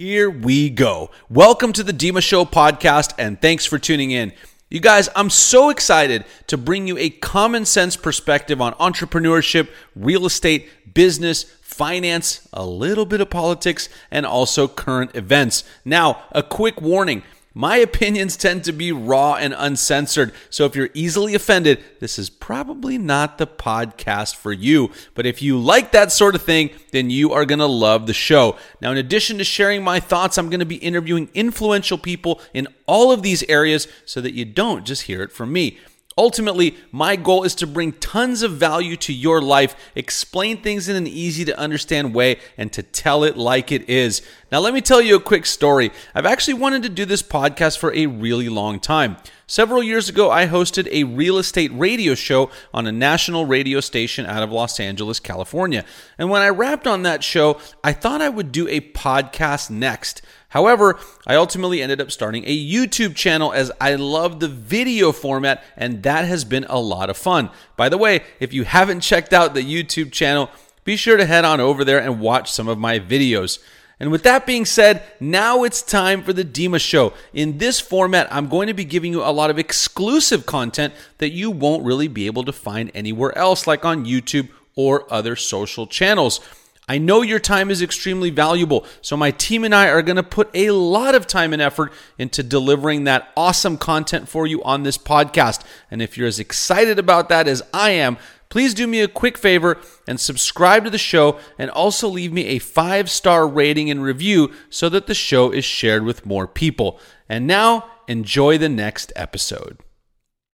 Here we go. Welcome to the Dima Show podcast, and thanks for tuning in. You guys, I'm so excited to bring you a common sense perspective on entrepreneurship, real estate, business, finance, a little bit of politics, and also current events. Now, a quick warning. My opinions tend to be raw and uncensored, so if you're easily offended, this is probably not the podcast for you. But if you like that sort of thing, then you are going to love the show. Now, in addition to sharing my thoughts, I'm going to be interviewing influential people in all of these areas so that you don't just hear it from me. Ultimately, my goal is to bring tons of value to your life, explain things in an easy to understand way, and to tell it like it is. Now, let me tell you a quick story. I've actually wanted to do this podcast for a really long time. Several years ago, I hosted a real estate radio show on a national radio station out of Los Angeles, California. And when I wrapped on that show, I thought I would do a podcast next. However, I ultimately ended up starting a YouTube channel as I love the video format, and that has been a lot of fun. By the way, if you haven't checked out the YouTube channel, be sure to head on over there and watch some of my videos. And with that being said, now it's time for the Dima Show. In this format, I'm going to be giving you a lot of exclusive content that you won't really be able to find anywhere else, like on YouTube or other social channels. I know your time is extremely valuable, so my team and I are going to put a lot of time and effort into delivering that awesome content for you on this podcast. And if you're as excited about that as I am, please do me a quick favor and subscribe to the show and also leave me a five star rating and review so that the show is shared with more people. And now, enjoy the next episode.